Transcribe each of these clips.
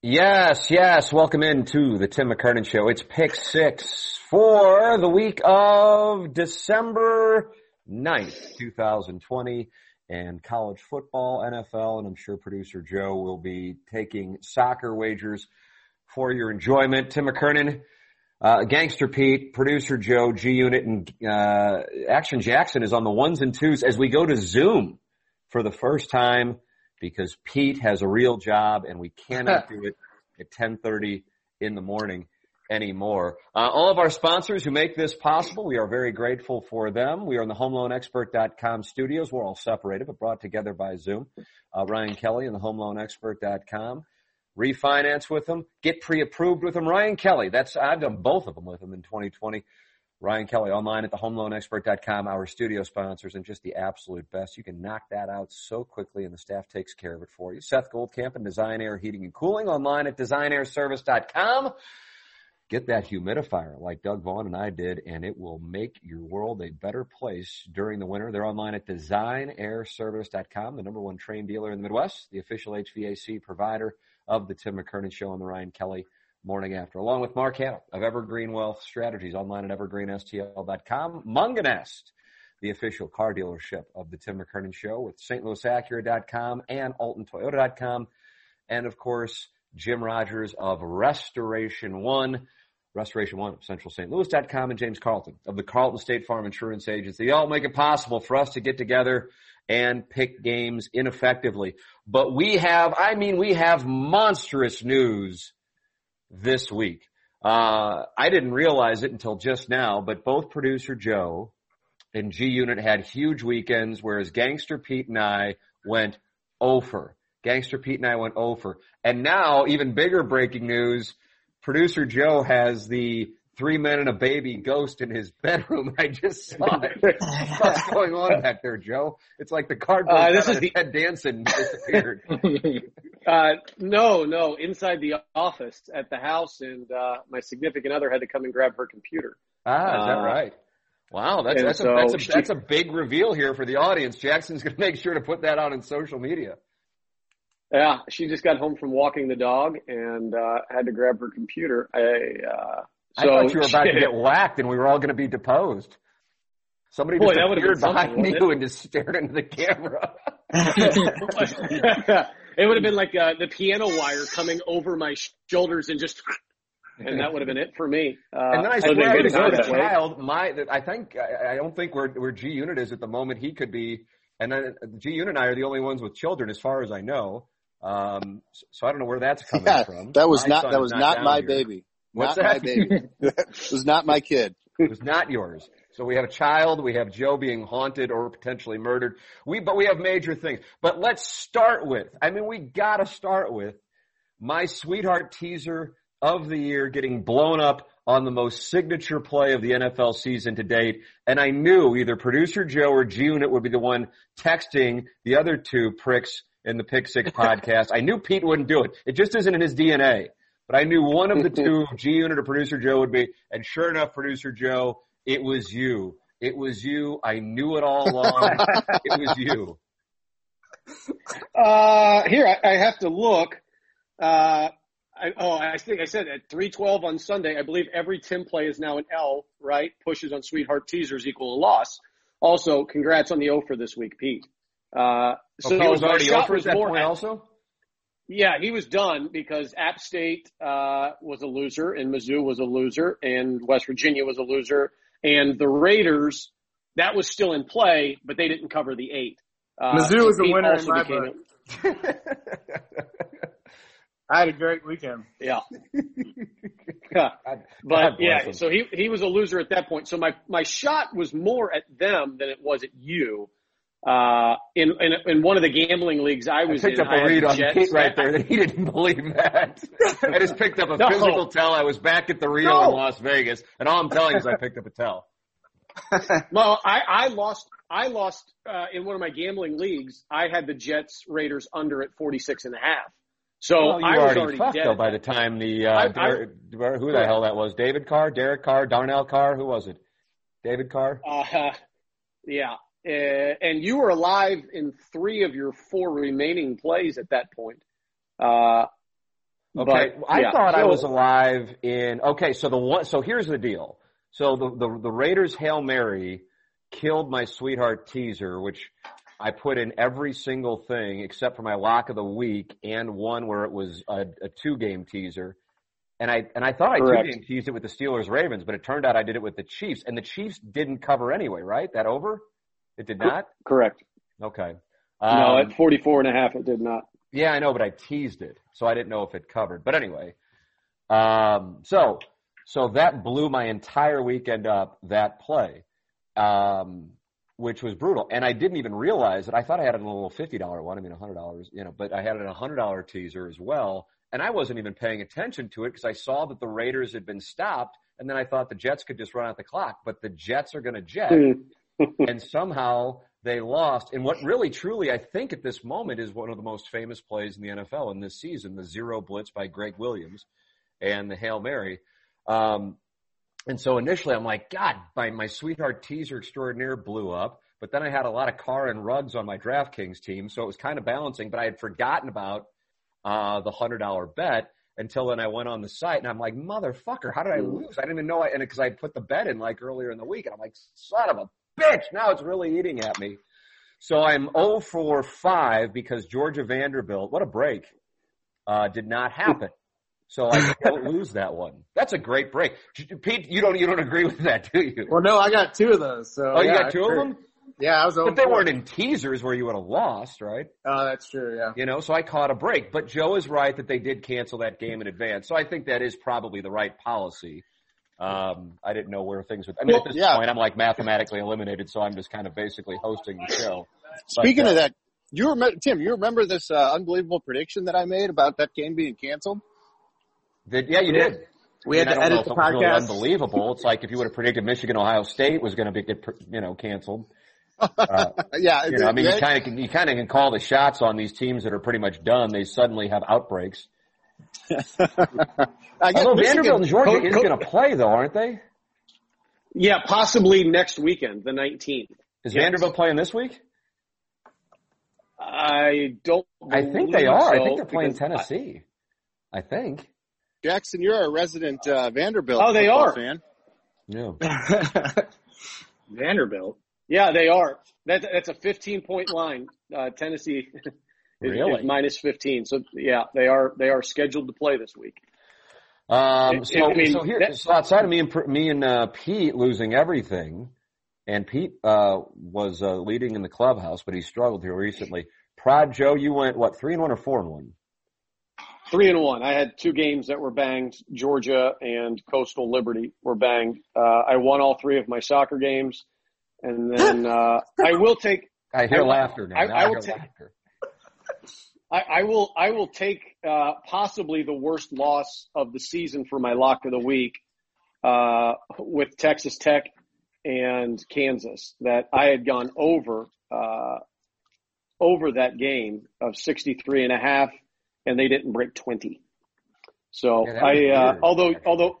Yes, yes. Welcome into the Tim McKernan Show. It's pick six for the week of December 9th, 2020 and college football, NFL, and I'm sure producer Joe will be taking soccer wagers for your enjoyment. Tim McKernan, uh, Gangster Pete, producer Joe, G Unit, and uh, Action Jackson is on the ones and twos as we go to Zoom for the first time because Pete has a real job and we cannot do it at 10:30 in the morning anymore. Uh, all of our sponsors who make this possible, we are very grateful for them. We are in the homeloanexpert.com studios. We're all separated but brought together by Zoom. Uh, Ryan Kelly and the homeloanexpert.com. Refinance with them, get pre-approved with them. Ryan Kelly, that's I've done both of them with them in 2020. Ryan Kelly online at the homeloanexpert.com, our studio sponsors, and just the absolute best. You can knock that out so quickly and the staff takes care of it for you. Seth Goldcamp and Design Air Heating and Cooling online at designairservice.com. Get that humidifier like Doug Vaughn and I did, and it will make your world a better place during the winter. They're online at designairservice.com, the number one Trane dealer in the Midwest, the official HVAC provider of the Tim McKernan Show on the Ryan Kelly morning after, along with Mark Hanna of Evergreen Wealth Strategies online at evergreenstl.com. Mungenast, the official car dealership of the Tim McKernan Show with stlouisacura.com and altontoyota.com. And of course, Jim Rogers of Restoration One, Restoration One of Central St. Louis.com and James Carlton of the Carlton State Farm Insurance Agency. They all make it possible for us to get together and pick games ineffectively. But we have, I mean, we have monstrous news this week. Uh, I didn't realize it until just now, but both producer Joe and G Unit had huge weekends, whereas Gangster Pete and I went over. Gangster Pete and I went over. And now, even bigger breaking news, producer Joe has the three men and a baby ghost in his bedroom. I just saw it. What's going on back there, Joe? It's like the cardboard Uh, this is the- Ted Danson disappeared. Uh, no, no, inside the office at the house, and uh, my significant other had to come and grab her computer. Ah, is that Uh, right? Wow, that's that's, so a, that's, a, she- that's a big reveal here for the audience. Jackson's going to make sure to put that out on social media. Yeah, she just got home from walking the dog and uh, had to grab her computer. I, uh, I so thought you were about to get whacked and we were all going to be deposed. Somebody Boy, just that would've been appeared behind something, you and just stared into the camera. it would have been like uh, the piano wire coming over my shoulders and just, and that would have been it for me. Uh, and then I so they swear, didn't as a way. child, my I think I, I don't think where where G Unit is at the moment. He could be, and then G Unit and I are the only ones with children, as far as I know. Um, so, so I don't know where that's coming Yeah, from. that was My not that was not down my here. baby. What's not my that? baby. it was not my kid. It was not yours. So we have a child, we have Joe being haunted or potentially murdered. We, but we have major things. But let's start with, I mean, we gotta start with my sweetheart teaser of the year getting blown up on the most signature play of the NFL season to date. And I knew either producer Joe or G Unit would be the one texting the other two pricks in the Pick Six podcast. I knew Pete wouldn't do it. It just isn't in his DNA. But I knew one of the two, G Unit or producer Joe would be. And sure enough, producer Joe, it was you. It was you. I knew it all along. it was you. Uh, here I, I have to look. Uh, I, oh, I think I said at 312 on Sunday, I believe every Tim play is now an L, right? Pushes on Sweetheart teasers equal a loss. Also, congrats on the O for this week, Pete. Uh, so So he was already shot over was at that more point at- also? Yeah, he was done because App State uh, was a loser, and Mizzou was a loser, and West Virginia was a loser, and the Raiders that was still in play, but they didn't cover the eight. Uh, Mizzou was the winner in my book. I had a great weekend. Yeah. God- But yeah, so he he was a loser at that point. So my my shot was more at them than it was at you. Uh, in, in in one of the gambling leagues I I was picked in, up I a had read the on Jets. Pete right there that he didn't believe that. I just picked up a No. physical tell. I was back at the Rio No. in Las Vegas, and all I'm telling you is I picked up a tell. Well, I, I lost. I lost uh, in one of my gambling leagues. I had the Jets Raiders under at 46 and a half. So well, you I was already, already fucked dead. though by the time the uh, I- I- Derek, who the hell that was? David Carr, Derek Carr, Darnell Carr, who was it? David Carr. Uh, yeah. Uh, and you were alive in three of your four remaining plays at that point. Uh, Okay, but, I yeah. thought I was alive in. Okay, so the one. So here's the deal. So the the, the Raiders hail mary killed my sweetheart teaser, which I put in every single thing except for my lock of the week and one where it was a, a two game teaser. And I and I thought I two game teased it with the Steelers Ravens, but it turned out I did it with the Chiefs, and the Chiefs didn't cover anyway, right? That over? It did not. Correct. Okay. no, Um, at 44 and a half, it did not. yeah, I know, but I teased it, so I didn't know if it covered. But anyway, um, so so that blew my entire weekend up. That play, um, which was brutal, and I didn't even realize it. I thought I had it in a little fifty dollar one. I mean, a hundred dollars, you know, but I had it in a hundred dollar teaser as well, and I wasn't even paying attention to it because I saw that the Raiders had been stopped, and then I thought the Jets could just run out the clock, but the Jets are going to jet and somehow they lost. And what really, truly, I think at this moment is one of the most famous plays in the NFL in this season, the zero blitz by Gregg Williams and the Hail Mary. Um, and so initially I'm like, God, my, my sweetheart teaser extraordinaire blew up. But then I had a lot of Carr and Ruggs on my DraftKings team, so it was kind of balancing. But I had forgotten about uh, the hundred dollar bet until then I went on the site and I'm like, motherfucker, how did I lose? I didn't even know I, and because I put the bet in like earlier in the week and I'm like, son of a bitch, now it's really eating at me. So I'm 0 for 5 because Georgia Vanderbilt, what a break, uh, did not happen. So I don't lose that one. That's a great break. Pete, you don't, you don't agree with that, do you? Well, no, I got two of those. So Oh, you yeah, got two of them? Yeah, I was. But they weren't in teasers where you would have lost, right? Oh, that's true. Yeah. You know, so I caught a break. But Joe is right that they did cancel that game in advance. So I think that is probably the right policy. Um, I didn't know where things would. I mean, Well, at this yeah. point, I'm like mathematically eliminated, so I'm just kind of basically hosting the show. But, Speaking uh, of that, you remember Tim? You remember this uh, unbelievable prediction that I made about that game being canceled? did, yeah, you did. We had I to don't know edit if the it was really podcast. unbelievable. It's like if you would have predicted Michigan Ohio State was going to be get you know canceled. Uh, yeah, you know, I mean, you kind of you kind of can call the shots on these teams that are pretty much done. They suddenly have outbreaks. I guess Although Michigan- Vanderbilt and Georgia Co- is co- going to play, though, aren't they? Yeah, possibly next weekend, the 19th. Is Yes. Vanderbilt playing this week? I don't. I think they believe are. I think they're playing because I- Tennessee. I think. Jackson, you're a resident uh, Vanderbilt. Oh, they are. fan. Yeah. Vanderbilt. Yeah, they are. That, that's a 15 point line. Uh, Tennessee is, Really? is minus 15. So yeah, they are they are scheduled to play this week. Um, so, I mean, so here, that- so outside of me and me and uh, Pete losing everything, and Pete uh, was uh, leading in the clubhouse, but he struggled here recently. Prod Joe, you went what three and one or four and one? Three and one. I had two games that were banged. Georgia and Coastal Liberty were banged. Uh, I won all three of my soccer games, and then uh, I will take. I hear I- laughter now. I- Now I will take- laughter. I, I will. I will take uh, possibly the worst loss of the season for my lock of the week uh, with Texas Tech and Kansas. That I had gone over uh, over that game of 63 and a half, and they didn't break 20. So Yeah, I, uh, although although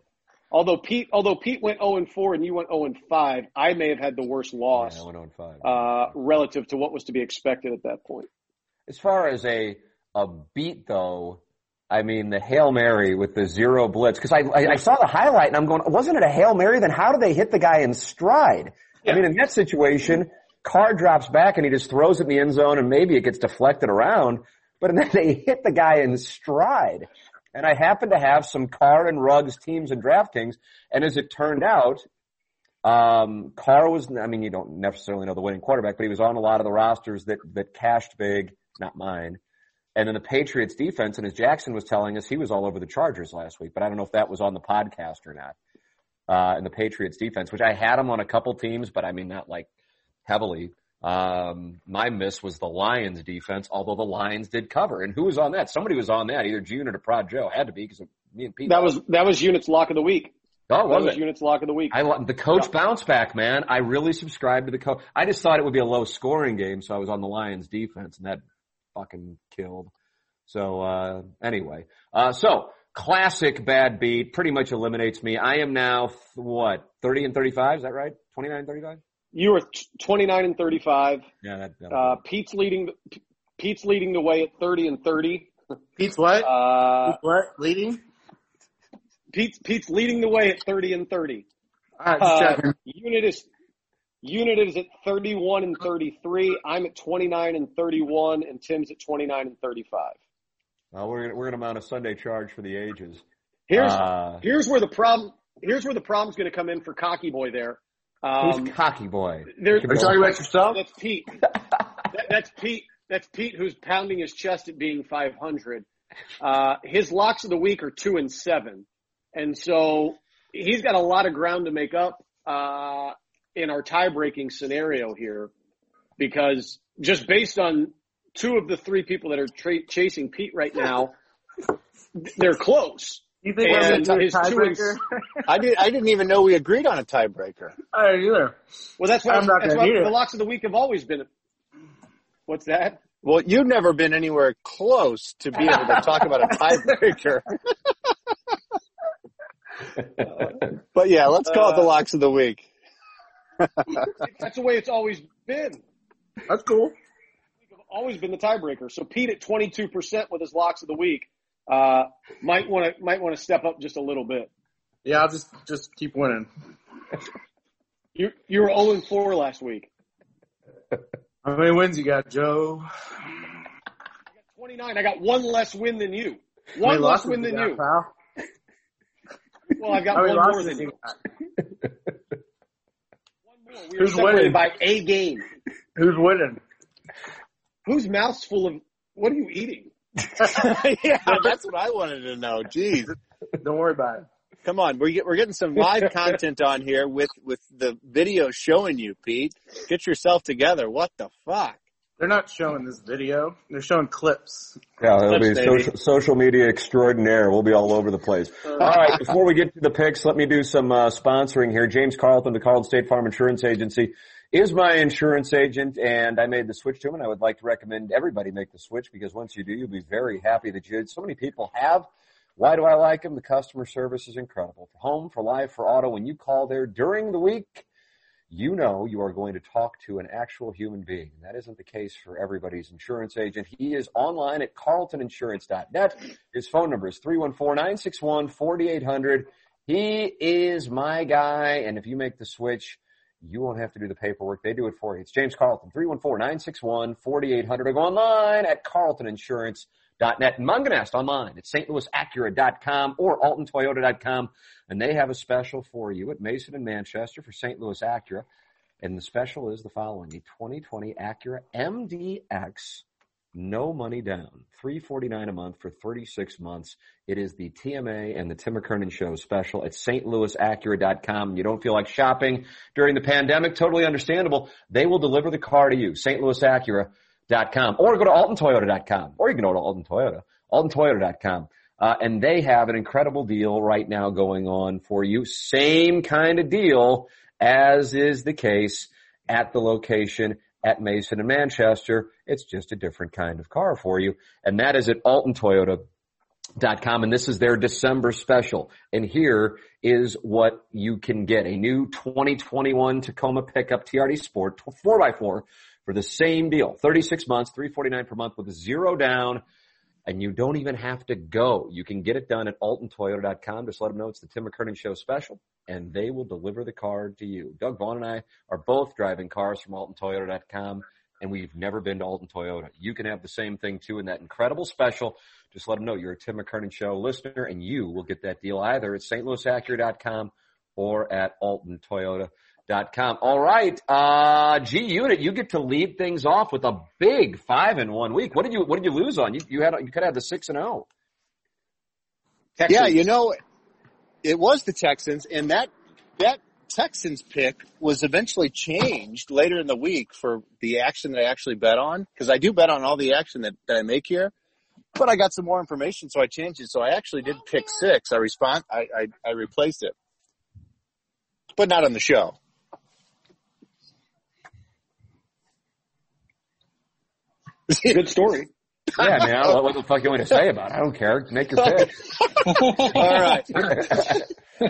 although Pete although Pete went 0 and 4 and you went 0 and 5, I may have had the worst loss Yeah, I went on five. uh, relative to what was to be expected at that point. As far as a a beat though, I mean the hail mary with the zero blitz because I, I I saw the highlight and I'm going, wasn't it a hail mary? Then how do they hit the guy in stride? I mean in that situation, Carr drops back and he just throws it in the end zone and maybe it gets deflected around, but then they hit the guy in stride. And I happen to have some Carr and Ruggs teams in DraftKings, and as it turned out, um, Carr was, I mean, you don't necessarily know the winning quarterback, but he was on a lot of the rosters that, that cashed big, not mine. And then the Patriots defense, and as Jackson was telling us, he was all over the Chargers last week, but I don't know if that was on the podcast or not. Uh, and the Patriots defense, which I had him on a couple teams, but I mean, not like heavily. Um, my miss was the Lions defense, although the Lions did cover. And who was on that? Somebody was on that, either June or Prod Joe. Had to be because me and Pete. That was that was units lock of the week. oh, That was was it? units lock of the week. I the coach bounce back, man. I really subscribed to the coach. I just thought it would be a low scoring game, so I was on the Lions defense, and that fucking killed. So uh anyway, uh so classic bad beat pretty much eliminates me. I am now th- what thirty and thirty five. Is that right? Twenty nine and thirty five. You were t- 29 and 35. Yeah, that. Uh. Pete's leading. the- Pete's leading the way at 30 and 30. Pete's what? Uh, Pete's what? Leading? Pete's Pete's leading the way at 30 and 30. All right, Uh, unit is unit is at 31 and 33. I'm at 29 and 31, and Tim's at 29 and 35. Well, we're we're gonna mount a Sunday charge for the ages. Here's Uh, here's where the problem here's where the problem's going to come in for cocky boy there. who's Um, cocky boy? there's Are you talking about yourself? that's Pete. That, that's Pete. That's Pete who's pounding his chest at being 500. Uh, his locks of the week are two and seven, and so he's got a lot of ground to make up uh, in our tie-breaking scenario here, because just based on two of the three people that are tra- chasing Pete right now, they're close. You think And we're his a two tiebreaker? I did. I didn't even know we agreed on a tiebreaker. I don't either. Well, that's what, I'm not that's gonna what need the locks of the week have always been. What's that? Well, you've never been anywhere close to be able to talk about a tiebreaker. but yeah, let's call it the uh, locks of the week. That's the way it's always been. That's cool. always been the tiebreaker. So Pete at 22% with his locks of the week, uh, might want to, might want to step up just a little bit. Yeah, I'll just just keep winning. You, you were 0 and 4 last week. How many wins you got, Joe? I got 29. I got one less win than you. One less win than got, you. pal? Well, I've got one more than you you. got? One more. We Who's separated winning? by a game. Who's winning? Whose mouth's full of, what are you eating? yeah, that's what I wanted to know. Jeez. Don't worry about it. Come on, we're get, we're getting some live content on here with with the video showing you, Pete. Get yourself together. What the fuck? They're not showing this video. They're showing clips. Yeah, it'll be Clips, baby. social, social media extraordinaire. We'll be all over the place. All right, before we get to the picks, let me do some uh, sponsoring here. James Carlton, the Carlton State Farm Insurance Agency, is my insurance agent, and I made the switch to him, and I would like to recommend everybody make the switch because once you do, you'll be very happy that you did. So many people have. Why do I like them? The customer service is incredible. For home, for life, for auto, when you call there during the week, you know you are going to talk to an actual human being. And that isn't the case for everybody's insurance agent. He is online at carltoninsurance.net. His phone number is 314-961-4800. He is my guy, and if you make the switch, you won't have to do the paperwork. They do it for you. It's James Carlton, 314-961-4800. Or go online at carltoninsurance.net. And Mungenast online at stlouisacura.com or altontoyota.com. And they have a special for you at Mason and Manchester for St. Louis Acura. And the special is the following. A 2020 Acura MDX, no money down. 349 a month for 36 months. It is the TMA and the Tim McKernan Show special at stlouisacura.com. You don't feel like shopping during the pandemic? Totally understandable. They will deliver the car to you. stlouisacura.com or go to altontoyota.com or you can go to Alton Toyota. altontoyota.com. Uh, and they have an incredible deal right now going on for you. Same kind of deal as is the case at the location at Mason and Manchester. It's just a different kind of car for you. And that is at altontoyota.com. And this is their December special. And here is what you can get. A new 2021 Tacoma pickup TRD Sport 4x4 for the same deal. 36 months, 349 per month with zero down and you don't even have to go. You can get it done at altontoyota.com. Just let them know it's the Tim McKernan Show special, and they will deliver the car to you. Doug Vaughn and I are both driving cars from altontoyota.com, and we've never been to Alton Toyota. You can have the same thing too in that incredible special. Just let them know you're a Tim McKernan Show listener, and you will get that deal either at stlouisacura.com or at altontoyota.com. All right, uh, G Unit, you get to lead things off with a big five in one week. What did you What did you lose on? You you had you could have the six and oh. zero. Texans. Yeah, you know, it was the Texans, and that that Texans pick was eventually changed later in the week for the action that I actually bet on because I do bet on all the action that, that I make here. But I got some more information, so I changed it. So I actually did pick six. I respond. I I, I replaced it, but not on the show. Good story. Yeah, man. I don't what the fuck you want to say about it. I don't care. Make your pick. All right.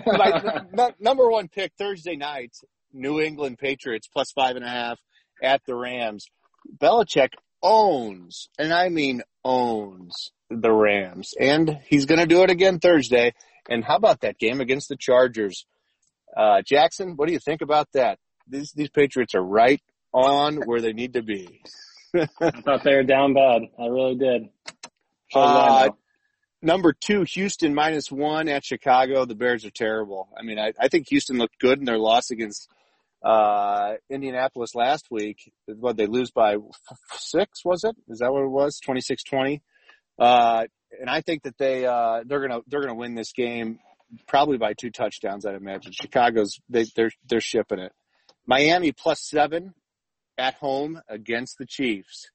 My n- number one pick Thursday night, New England Patriots plus five and a half at the Rams. Belichick owns, and I mean owns the Rams, and he's going to do it again Thursday. And how about that game against the Chargers? Uh, Jackson, what do you think about that? These these Patriots are right on where they need to be. I thought they were down bad. I really did. Uh, number two, Houston minus one at Chicago. The Bears are terrible. I mean, I, I think Houston looked good in their loss against uh, Indianapolis last week. What they lose by six, was it? Is that what it was? 26-20? Uh, and I think that they uh, they're gonna they're gonna win this game probably by two touchdowns. I'd imagine Chicago's they they're they're shipping it. Miami plus seven at home against the Chiefs.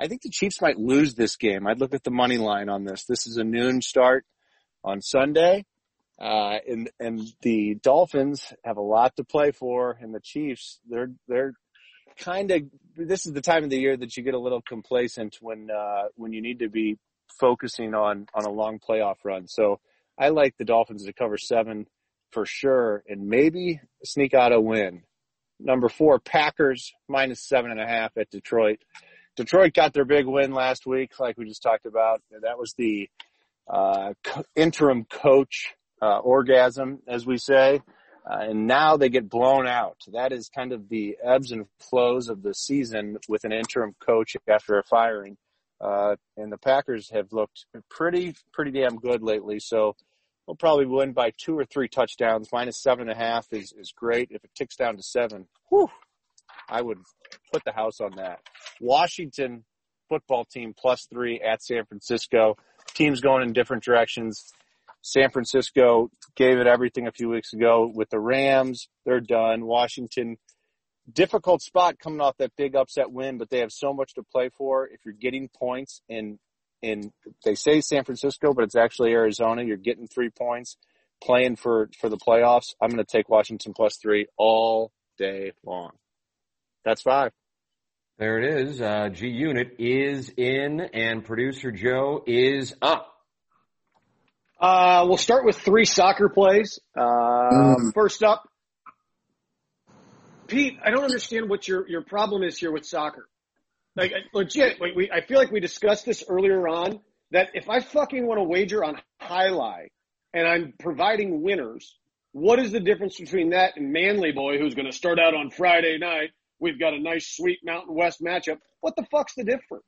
I think the Chiefs might lose this game. I'd look at the money line on this. This is a noon start on Sunday. Uh, and, and the Dolphins have a lot to play for and the Chiefs, they're, they're kind of, this is the time of the year that you get a little complacent when, uh, when you need to be focusing on, on a long playoff run. So I like the Dolphins to cover seven for sure and maybe sneak out a win. Number four, Packers minus seven and a half at Detroit. Detroit got their big win last week, like we just talked about. That was the uh, interim coach uh, orgasm, as we say. Uh, and now they get blown out. That is kind of the ebbs and flows of the season with an interim coach after a firing. Uh, and the Packers have looked pretty, pretty damn good lately. So we'll probably win by two or three touchdowns. Minus seven and a half is, is great. If it ticks down to seven, whew, I would put the house on that. Washington football team plus three at San Francisco. Teams going in different directions. San Francisco gave it everything a few weeks ago with the Rams. They're done. Washington, difficult spot coming off that big upset win, but they have so much to play for. If you're getting points in, in, they say San Francisco, but it's actually Arizona. You're getting three points playing for, for the playoffs. I'm going to take Washington plus three all day long. That's five. There it is. Uh, G Unit is in, and producer Joe is up. Uh, we'll start with three soccer plays. Uh, First up, Pete. I don't understand what your your problem is here with soccer. Like legit, we, we I feel like we discussed this earlier on. That if I fucking want to wager on highlight and I'm providing winners, what is the difference between that and Manly Boy, who's going to start out on Friday night? We've got a nice, sweet Mountain West matchup. What the fuck's the difference?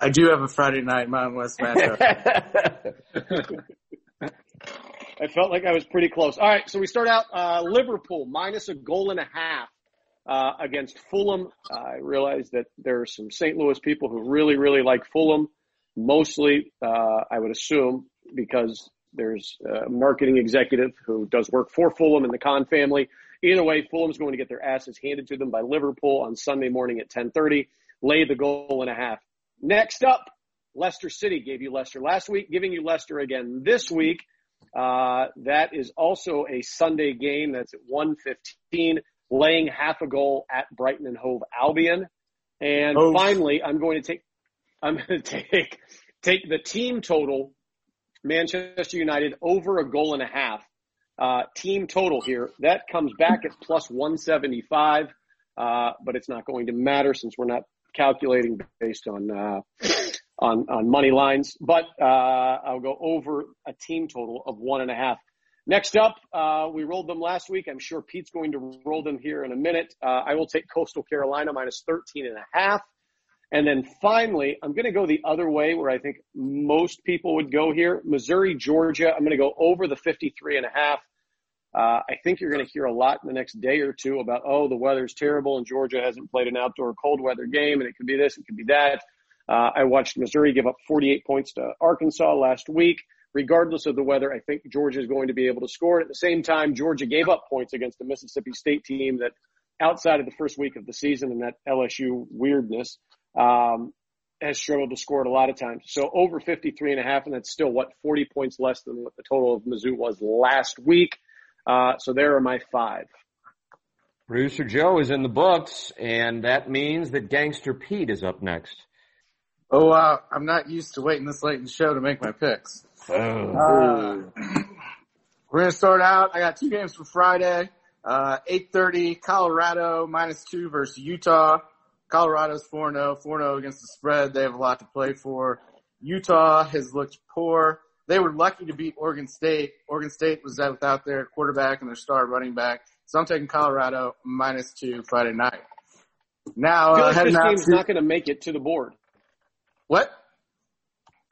I do have a Friday night Mountain West matchup. I felt like I was pretty close. All right, so we start out uh, Liverpool minus a goal and a half uh, against Fulham. I realize that there are some St. Louis people who really, really like Fulham. Mostly, uh, I would assume, because there's a marketing executive who does work for Fulham and the Khan family. Either way, Fulham's going to get their asses handed to them by Liverpool on Sunday morning at 10:30. Lay the goal and a half. Next up, Leicester City gave you Leicester last week, giving you Leicester again this week. Uh, that is also a Sunday game. That's at 115, laying half a goal at Brighton and Hove Albion. And Hove. finally, I'm going to take, I'm going to take, take the team total, Manchester United over a goal and a half. Uh, team total here. That comes back at plus 175. Uh, but it's not going to matter since we're not calculating based on, uh, on, on money lines, but, uh, I'll go over a team total of one and a half. Next up, uh, we rolled them last week. I'm sure Pete's going to roll them here in a minute. Uh, I will take Coastal Carolina minus 13 and a half. And then finally, I'm going to go the other way where I think most people would go here. Missouri, Georgia. I'm going to go over the 53 and a half. Uh, I think you're going to hear a lot in the next day or two about, oh, the weather's terrible and Georgia hasn't played an outdoor cold weather game and it could be this, it could be that. Uh, I watched Missouri give up 48 points to Arkansas last week. Regardless of the weather, I think Georgia is going to be able to score. At the same time, Georgia gave up points against the Mississippi State team that outside of the first week of the season and that LSU weirdness, um, has struggled to score it a lot of times. So over 53 and a half, and that's still what 40 points less than what the total of Mizzou was last week. Uh, so there are my five. Producer Joe is in the books, and that means that Gangster Pete is up next. Oh wow, I'm not used to waiting this late in the show to make my picks. Oh. Uh, we're gonna start out. I got two games for Friday. Uh, 8:30, Colorado minus two versus Utah. Colorado's 4-0, 4-0 against the spread. They have a lot to play for. Utah has looked poor. They were lucky to beat Oregon State. Oregon State was without their quarterback and their star running back. So I'm taking Colorado minus two Friday night. Now, I feel uh, like heading this out game's to- not going to make it to the board. what?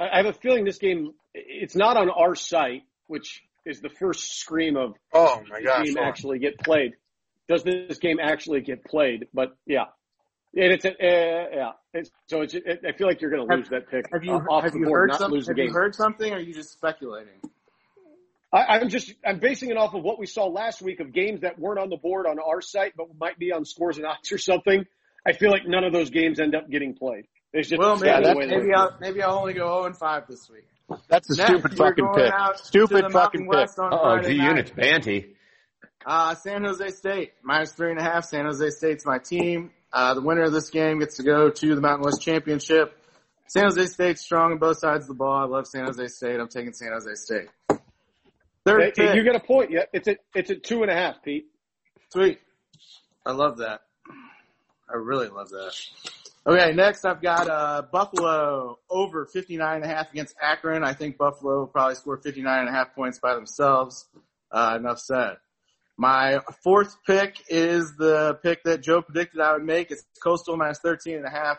I I have a feeling this game, it's not on our site, which is the first scream of Oh my gosh. game hold on. actually get played. Does this game actually get played? But yeah. And it's a, uh, yeah. It's, so it's, it, I feel like you're going to lose that pick Have you, off have the you board, heard something? lose the Have you heard something or are you just speculating? I, I'm just, I'm basing it off of what we saw last week of games that weren't on the board on our site, but might be on scores and odds or something. I feel like none of those games end up getting played. It's just Well, maybe, the maybe. I'll, maybe I'll only go 0 and 5 this week. That's a Next, stupid we're fucking going pick. Stupid fucking Mountain pick. West on Oh, Friday G night. Unit's Banty. Uh, San Jose State, minus three and a half. San Jose State's my team. Uh, the winner of this game gets to go to the Mountain West Championship. San Jose State's strong on both sides of the ball. I love San Jose State. I'm taking San Jose State. Third Hey, pick. you got a point. Yeah, it's at it's at two and a half, Pete. Sweet. I love that. I really love that. Okay, next I've got uh, Buffalo over 59 and a half against Akron. I think Buffalo will probably score 59 and a half points by themselves. Uh, enough said. My fourth pick is the pick that Joe predicted I would make. It's Coastal minus 13 and a half.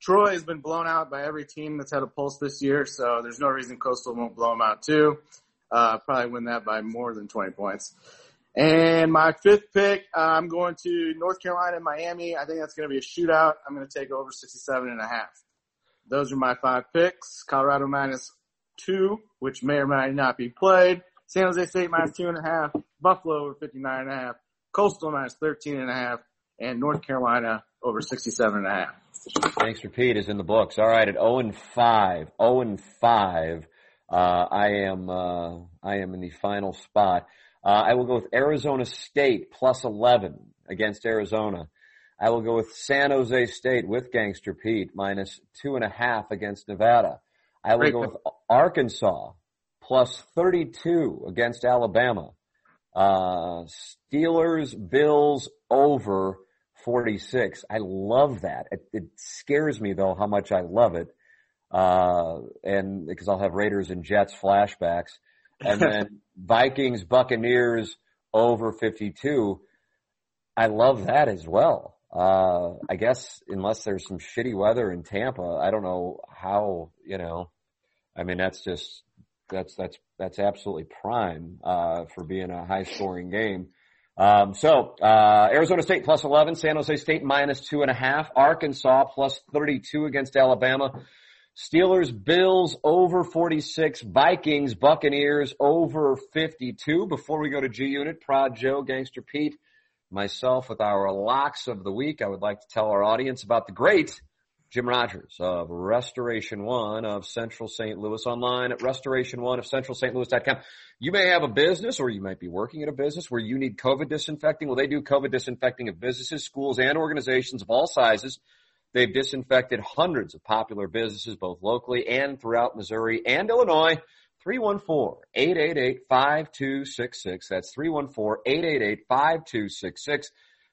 Troy has been blown out by every team that's had a pulse this year, so there's no reason Coastal won't blow them out too. Uh, probably win that by more than 20 points. And my fifth pick, uh, I'm going to North Carolina and Miami. I think that's going to be a shootout. I'm going to take over 67 and a half. Those are my five picks. Colorado minus two, which may or may not be played. San Jose State minus two and a half. Buffalo over 59 and a half. Coastal minus 13 and a half. And North Carolina over 67 and a half. Thanks for Pete is in the books. All right, at 0 and 5, 0 and 5, uh, I am, uh, I am in the final spot. Uh, I will go with Arizona State plus 11 against Arizona. I will go with San Jose State with Gangster Pete minus two and a half against Nevada. I will Great go with Arkansas plus 32 against Alabama. Uh, Steelers, Bills over 46. I love that. It, it scares me though how much I love it. Uh, and because I'll have Raiders and Jets flashbacks and then Vikings, Buccaneers over 52. I love that as well. Uh, I guess unless there's some shitty weather in Tampa, I don't know how, you know, I mean, that's just, that's, that's, that's absolutely prime, uh, for being a high scoring game. Um, so, uh, Arizona State plus 11, San Jose State minus two and a half, Arkansas plus 32 against Alabama, Steelers, Bills over 46, Vikings, Buccaneers over 52. Before we go to G Unit, Prod Joe, Gangster Pete, myself with our locks of the week, I would like to tell our audience about the great Jim Rogers of Restoration One of Central St. Louis online at Restoration One of Central St. Louis.com. You may have a business or you might be working at a business where you need COVID disinfecting. Well, they do COVID disinfecting of businesses, schools, and organizations of all sizes. They've disinfected hundreds of popular businesses, both locally and throughout Missouri and Illinois. 314-888-5266. That's 314-888-5266.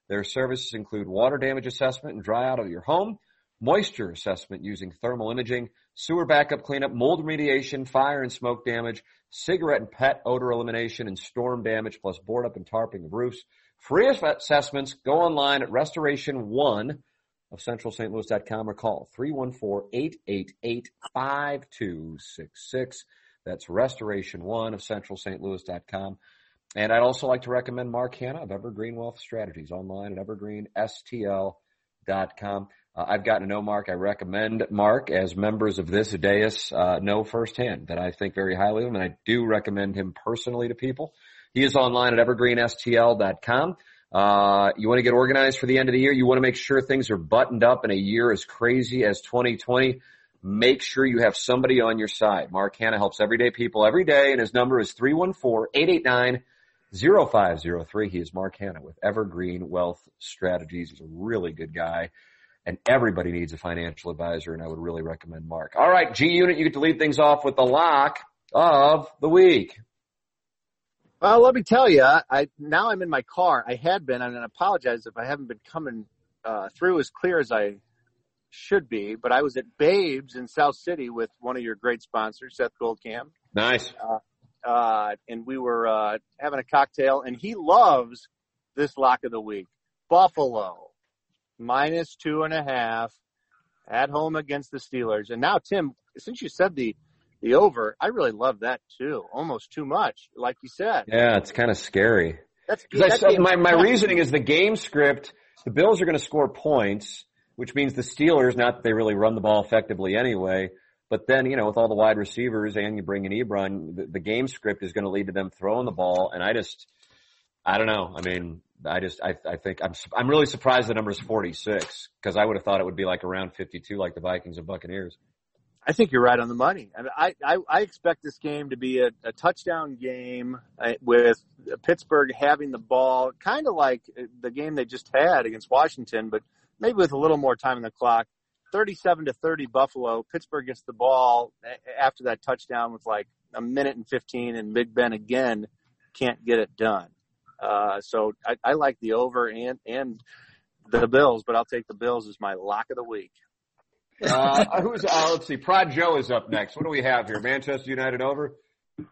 Their services include water damage assessment and dry out of your home, moisture assessment using thermal imaging, sewer backup cleanup, mold remediation, fire and smoke damage, cigarette and pet odor elimination, and storm damage, plus board up and tarping of roofs. Free assessments. Go online at Restoration One of centralstlouis.com or call 314-888-5266. That's Restoration One of centralstlouis.com. And I'd also like to recommend Mark Hanna of Evergreen Wealth Strategies online at evergreenstl.com. Uh, I've gotten to know Mark. I recommend Mark as members of this dais uh, know firsthand that I think very highly of him, and I do recommend him personally to people. He is online at evergreenstl.com. Uh, you want to get organized for the end of the year. You want to make sure things are buttoned up in a year as crazy as 2020. Make sure you have somebody on your side. Mark Hanna helps everyday people every day, and his number is 314-889 0503. He is Mark Hanna with Evergreen Wealth Strategies. He's a really good guy and everybody needs a financial advisor and I would really recommend Mark. All right, G Unit, you get to lead things off with the lock of the week. Well, let me tell you, I now I'm in my car. I had been, and I apologize if I haven't been coming uh, through as clear as I should be. But I was at Babes in South City with one of your great sponsors, Seth Goldcamp. Nice. Uh, uh, and we were uh, having a cocktail, and he loves this lock of the week, Buffalo minus two and a half at home against the Steelers. And now, Tim, since you said the the over, I really love that too. Almost too much, like you said. Yeah, it's kind of scary. That's, that's said, my my reasoning is the game script. The Bills are going to score points, which means the Steelers, not that they really run the ball effectively anyway, but then, you know, with all the wide receivers and you bring in Ebron, the, the game script is going to lead to them throwing the ball. And I just, I don't know. I mean, I just, I, I think I'm, I'm really surprised the number is 46 because I would have thought it would be like around 52 like the Vikings and Buccaneers. I think you're right on the money. I, I, I, I expect this game to be a, a touchdown game uh, with Pittsburgh having the ball, kind of like the game they just had against Washington, but maybe with a little more time in the clock. 37 to 30 Buffalo. Pittsburgh gets the ball after that touchdown with like a minute and 15 and Big Ben again can't get it done. Uh, so I, I like the over and, and the Bills, but I'll take the Bills as my lock of the week. Uh, who's, uh, let's see, Prod Joe is up next. What do we have here? Manchester United over? Uh,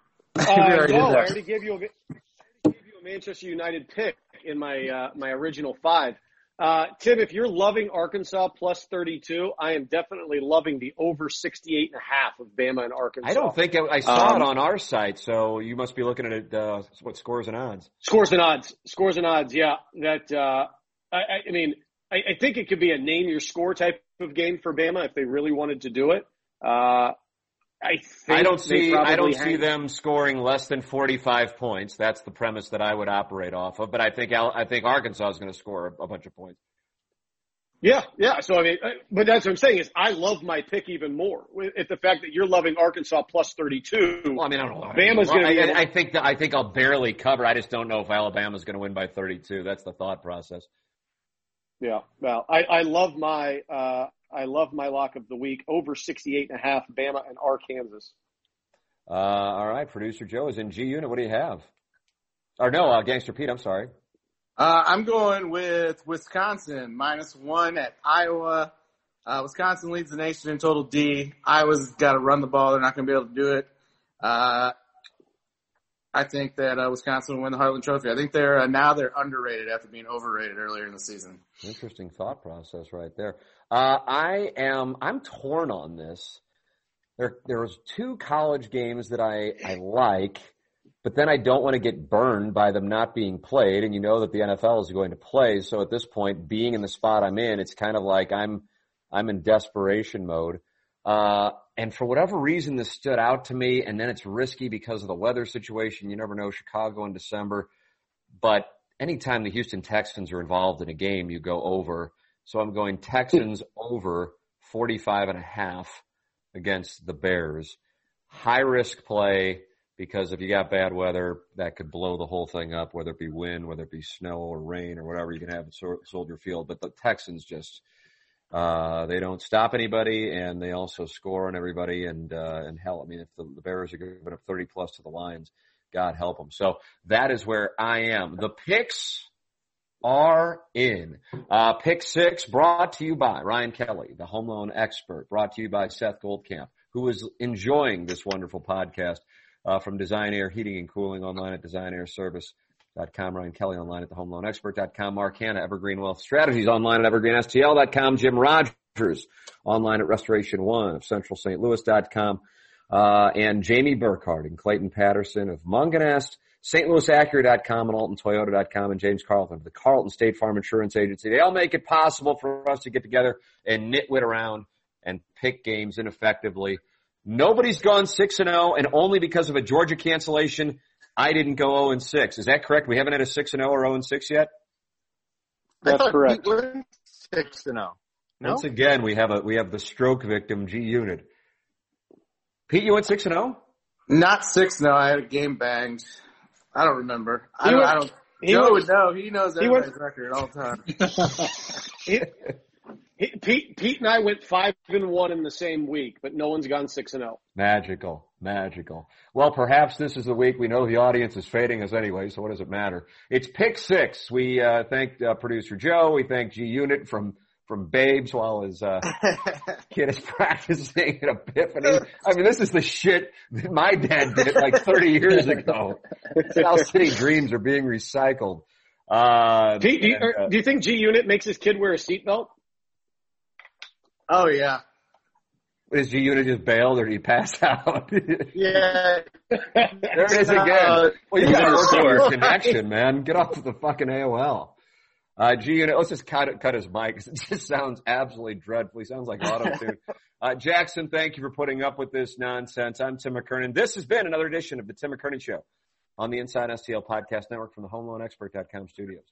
no, I already gave you a, I gave you a Manchester United pick in my, uh, my original five. Uh, Tim, if you're loving Arkansas plus 32, I am definitely loving the over 68 and a half of Bama and Arkansas. I don't think I, I saw um, it on our site, so you must be looking at it, uh, what scores and odds. Scores and odds. Scores and odds, yeah. That, uh, I, I mean, I, I think it could be a name your score type of game for Bama if they really wanted to do it. Uh, I I don't see I don't hang. see them scoring less than 45 points. That's the premise that I would operate off of. But I think I think Arkansas is going to score a bunch of points. Yeah, yeah. So I mean, uh, but that's what I'm saying is I love my pick even more. At the fact that you're loving Arkansas plus 32. Well, I mean, I don't know. Bama's going to. I, I think that I think I'll barely cover. I just don't know if Alabama's going to win by 32. That's the thought process. Yeah. Well, I I love my uh I love my lock of the week over 68 and a half, Bama and Arkansas. Uh, all right, producer Joe is in G Unit. What do you have? Or no, uh, Gangster Pete. I'm sorry. Uh, I'm going with Wisconsin minus one at Iowa. Uh, Wisconsin leads the nation in total D. Iowa's got to run the ball. They're not going to be able to do it. Uh, I think that uh, Wisconsin will win the Heartland Trophy. I think they're uh, now they're underrated after being overrated earlier in the season. Interesting thought process right there. Uh, I am I'm torn on this. There there's two college games that I I like, but then I don't want to get burned by them not being played. And you know that the NFL is going to play, so at this point, being in the spot I'm in, it's kind of like I'm I'm in desperation mode. Uh, and for whatever reason, this stood out to me. And then it's risky because of the weather situation. You never know Chicago in December, but anytime the Houston Texans are involved in a game, you go over. So I'm going Texans over 45 and a half against the Bears. High risk play because if you got bad weather, that could blow the whole thing up, whether it be wind, whether it be snow or rain or whatever you can have at Soldier Field. But the Texans just, uh, they don't stop anybody and they also score on everybody. And, uh, and hell, I mean, if the, the Bears are giving up 30 plus to the Lions, God help them. So that is where I am. The picks are in. Uh, pick six brought to you by Ryan Kelly, the home loan expert, brought to you by Seth Goldcamp, who is enjoying this wonderful podcast, uh, from Design Air Heating and Cooling online at designairservice.com, Ryan Kelly online at thehomeloanexpert.com, Mark Hanna, Evergreen Wealth Strategies online at evergreenstl.com, Jim Rogers online at Restoration One of Central St. Louis.com, uh, and Jamie Burkhardt and Clayton Patterson of Mungenast StLouisAcura.com and AltonToyota.com and James Carlton, of the Carlton State Farm Insurance Agency. They all make it possible for us to get together and nitwit around and pick games ineffectively. Nobody's gone 6 and 0 and only because of a Georgia cancellation, I didn't go 0 and 6. Is that correct? We haven't had a 6 and 0 or 0 and 6 yet? That's thought correct. We were six to zero. No, Once again, we have a we have the stroke victim G Unit. Pete, you went 6 and oh? 0? Not six. No, I had a game banged. I don't remember. I He don't. went- I don't. he Joe went- would know. He knows he went- everybody's record all the time. He- he- Pete, Pete and I went five and one in the same week, but no one's gone six and oh. zero. Magical, magical. Well, perhaps this is the week. We know the audience is fading us anyway, so what does it matter? It's pick six. We uh, thank uh, producer Joe. We thank G Unit from from Babes while his uh, kid is practicing at Epiphany. I mean, this is the shit that my dad did like 30 years ago. South City dreams are being recycled. Uh, Pete, do you, and, uh, do you think G Unit makes his kid wear a seatbelt? Oh yeah. is G Unit just bailed or did he pass out? Yeah. There it is again. Uh, Well, you got to in work on your connection, man. Get off the fucking AOL. Uh, G Unit, let's just cut it, cut his mic 'cause it just sounds absolutely dreadful. He sounds like auto tune. Uh, Jackson, thank you for putting up with this nonsense. I'm Tim McKernan. This has been another edition of the Tim McKernan Show on the Inside STL Podcast Network from the HomeLoanExpert.com studios.